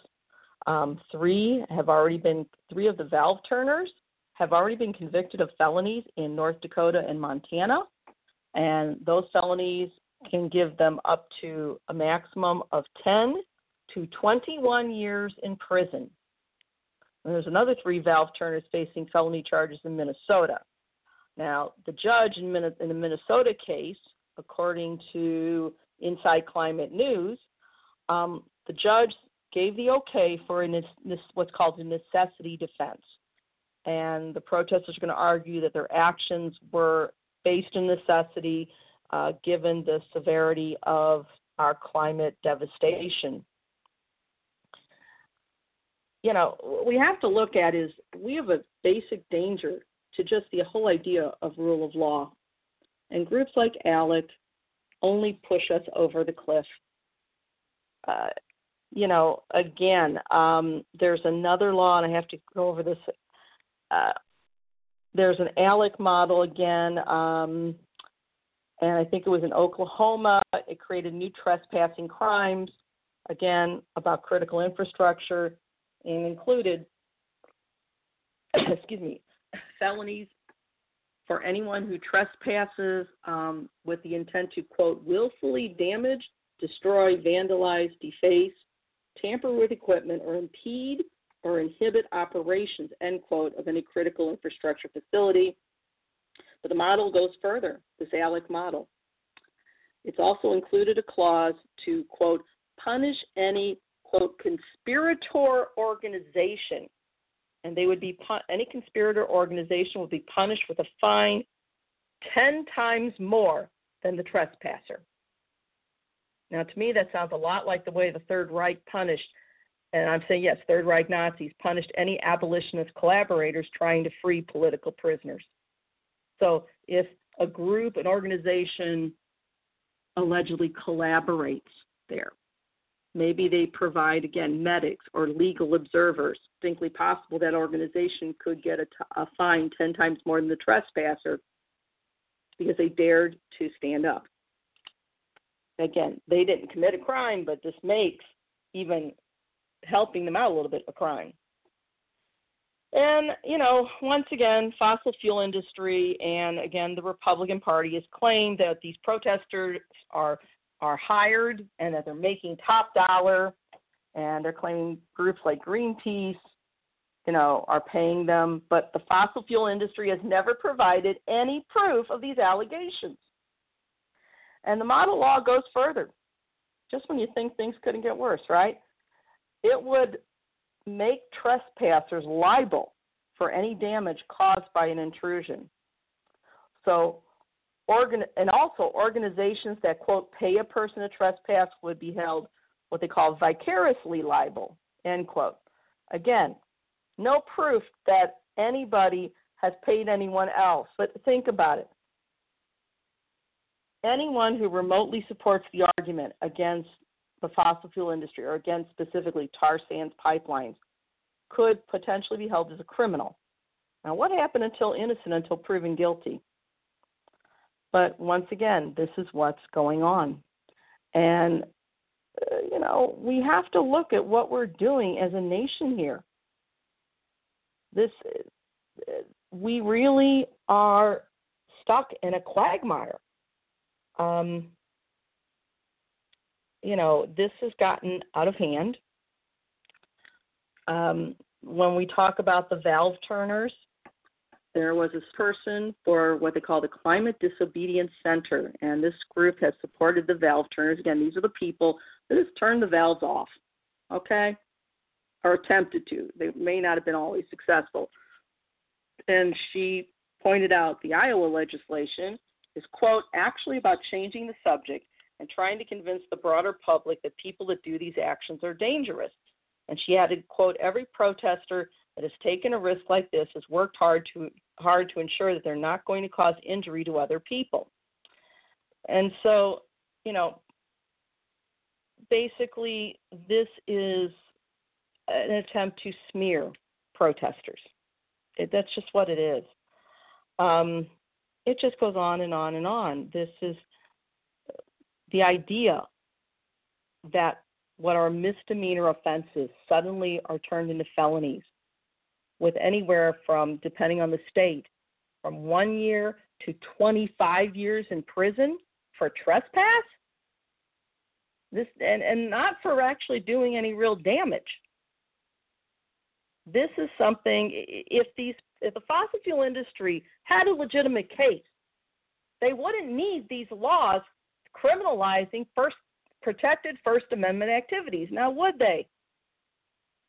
Um, three have already been three of the valve turners have already been convicted of felonies in North Dakota and Montana, and those felonies can give them up to a maximum of 10 to 21 years in prison. And there's another three valve turners facing felony charges in Minnesota. Now, the judge in, in the Minnesota case, according to Inside Climate News, um, the judge gave the okay for a, what's called a necessity defense. And the protesters are going to argue that their actions were based in necessity uh, given the severity of our climate devastation. You know, what we have to look at is we have a basic danger to just the whole idea of rule of law. And groups like ALEC only push us over the cliff. Uh, you know, again, um, there's another law, and I have to go over this. Uh, there's an ALEC model again, um, and I think it was in Oklahoma. It created new trespassing crimes, again, about critical infrastructure, and included, excuse me, felonies for anyone who trespasses um, with the intent to, quote, willfully damage, destroy, vandalize, deface, tamper with equipment, or impede or inhibit operations, end quote, of any critical infrastructure facility. But the model goes further, this ALEC model. It's also included a clause to, quote, punish any, quote, conspirator organization and they would be any conspirator organization would be punished with a fine 10 times more than the trespasser. Now, to me, that sounds a lot like the way the Third Reich punished, and I'm saying yes, Third Reich Nazis punished any abolitionist collaborators trying to free political prisoners. So, if a group, an organization allegedly collaborates there, Maybe they provide, again, medics or legal observers. Distinctly possible that organization could get a, t- a fine 10 times more than the trespasser because they dared to stand up. Again, they didn't commit a crime, but this makes even helping them out a little bit a crime. And, you know, once again, fossil fuel industry and again, the Republican Party has claimed that these protesters are are hired and that they're making top dollar and they're claiming groups like Greenpeace, you know, are paying them, but the fossil fuel industry has never provided any proof of these allegations. And the model law goes further. Just when you think things couldn't get worse, right? It would make trespassers liable for any damage caused by an intrusion. So Organ- and also organizations that quote pay a person a trespass would be held what they call vicariously liable end quote. Again no proof that anybody has paid anyone else but think about it. Anyone who remotely supports the argument against the fossil fuel industry or against specifically tar sands pipelines could potentially be held as a criminal. Now what happened until innocent until proven guilty but once again, this is what's going on. And, uh, you know, we have to look at what we're doing as a nation here. This, uh, we really are stuck in a quagmire. Um, you know, this has gotten out of hand. Um, when we talk about the valve turners, there was this person for what they call the Climate Disobedience Center, and this group has supported the valve turners. Again, these are the people that have turned the valves off, okay, or attempted to. They may not have been always successful. And she pointed out the Iowa legislation is, quote, actually about changing the subject and trying to convince the broader public that people that do these actions are dangerous. And she added, quote, every protester that has taken a risk like this has worked hard to hard to ensure that they're not going to cause injury to other people. And so, you know, basically, this is an attempt to smear protesters. It, that's just what it is. Um, it just goes on and on and on. This is the idea that what are misdemeanor offenses suddenly are turned into felonies with anywhere from, depending on the state, from one year to 25 years in prison for trespass. This and, and not for actually doing any real damage. This is something if these if the fossil fuel industry had a legitimate case, they wouldn't need these laws criminalizing first protected First Amendment activities. Now, would they?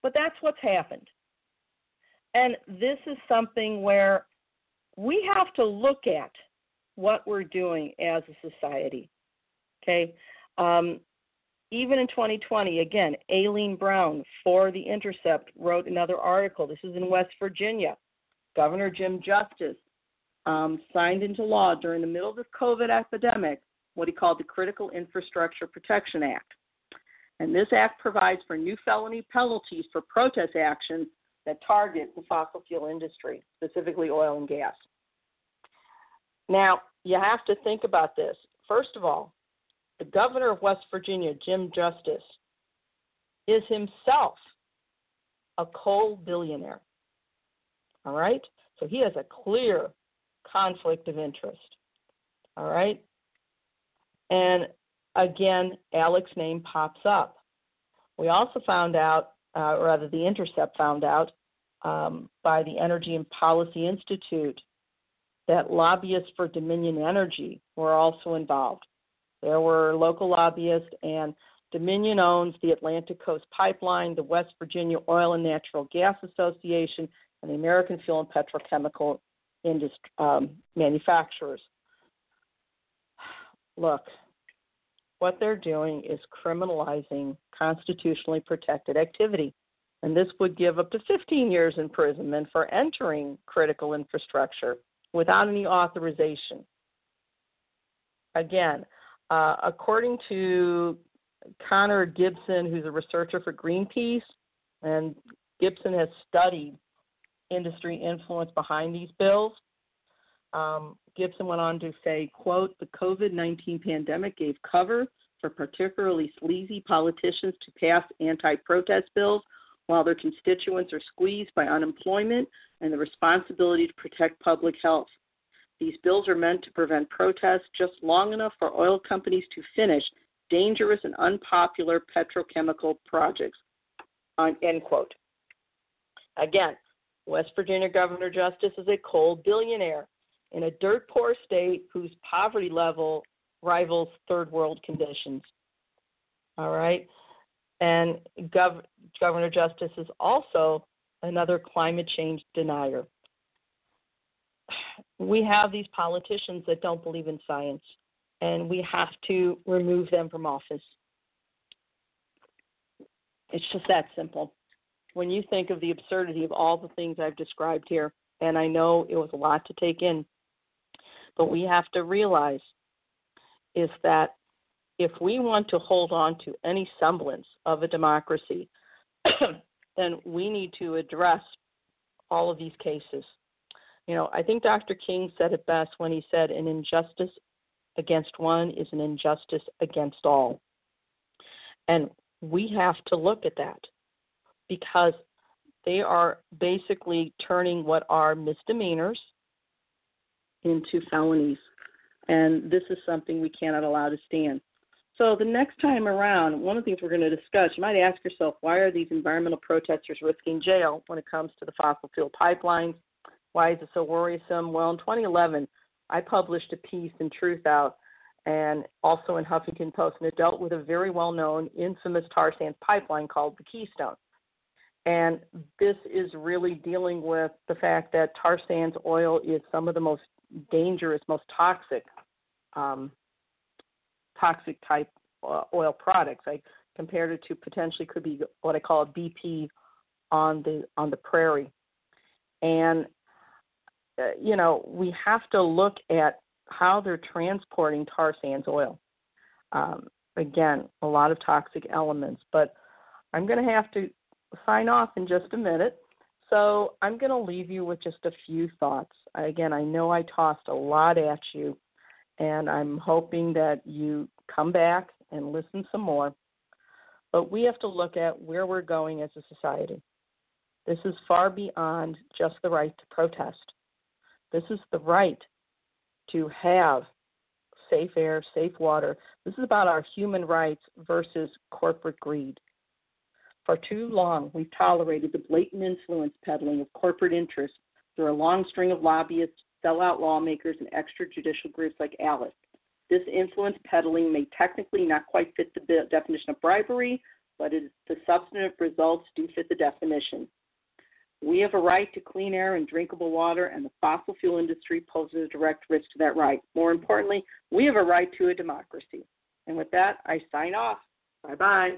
But that's what's happened. And this is something where we have to look at what we're doing as a society. Okay? Um, even in 2020, again, Alleen Brown for The Intercept wrote another article. This is in West Virginia. Governor Jim Justice um, signed into law during the middle of the COVID epidemic what he called the Critical Infrastructure Protection Act. And this act provides for new felony penalties for protest actions that target the fossil fuel industry, specifically oil and gas. Now, you have to think about this. First of all, the governor of West Virginia, Jim Justice, is himself a coal billionaire. All right? So he has a clear conflict of interest. All right? And again, ALEC's name pops up. We also found out, uh, rather, The Intercept found out um, by the Energy and Policy Institute that lobbyists for Dominion Energy were also involved. There were local lobbyists, and Dominion owns the Atlantic Coast Pipeline, the West Virginia Oil and Natural Gas Association, and the American Fuel and Petrochemical Industry, um, Manufacturers look, what they're doing is criminalizing constitutionally protected activity. And this would give up to 15 years imprisonment for entering critical infrastructure without any authorization. Again, uh, according to Connor Gibson, who's a researcher for Greenpeace, and Gibson has studied industry influence behind these bills. Um, Gibson went on to say, quote, the COVID-19 pandemic gave cover for particularly sleazy politicians to pass anti-protest bills while their constituents are squeezed by unemployment and the responsibility to protect public health. These bills are meant to prevent protests just long enough for oil companies to finish dangerous and unpopular petrochemical projects. End quote. Again, West Virginia Governor Justice is a coal billionaire in a dirt poor state whose poverty level rivals third world conditions. All right. And Gov- Governor Justice is also another climate change denier. We have these politicians that don't believe in science, and we have to remove them from office. It's just that simple. When you think of the absurdity of all the things I've described here, and I know it was a lot to take in, but we have to realize is that if we want to hold on to any semblance of a democracy, then we need to address all of these cases. You know, I think Dr. King said it best when he said, an injustice against one is an injustice against all. And we have to look at that because they are basically turning what are misdemeanors into felonies. And this is something we cannot allow to stand. So the next time around, one of the things we're going to discuss, you might ask yourself, why are these environmental protesters risking jail when it comes to the fossil fuel pipelines? Why is it so worrisome? Well, in 2011, I published a piece in Truth Out and also in Huffington Post, and it dealt with a very well known, infamous tar sands pipeline called the Keystone. And this is really dealing with the fact that tar sands oil is some of the most dangerous, most toxic, um, toxic type uh, oil products. I compared it to potentially could be what I call a BP on the on the prairie, and uh, you know we have to look at how they're transporting tar sands oil. Um, again, a lot of toxic elements. But I'm going to have to sign off in just a minute. So I'm going to leave you with just a few thoughts. Again, I know I tossed a lot at you, and I'm hoping that you come back and listen some more. But we have to look at where we're going as a society. This is far beyond just the right to protest. This is the right to have safe air, safe water. This is about our human rights versus corporate greed. For too long, we've tolerated the blatant influence peddling of corporate interests through a long string of lobbyists, sellout lawmakers, and extrajudicial groups like ALEC. This influence peddling may technically not quite fit the definition of bribery, but it, the substantive results do fit the definition. We have a right to clean air and drinkable water, and the fossil fuel industry poses a direct risk to that right. More importantly, we have a right to a democracy. And with that, I sign off. Bye bye.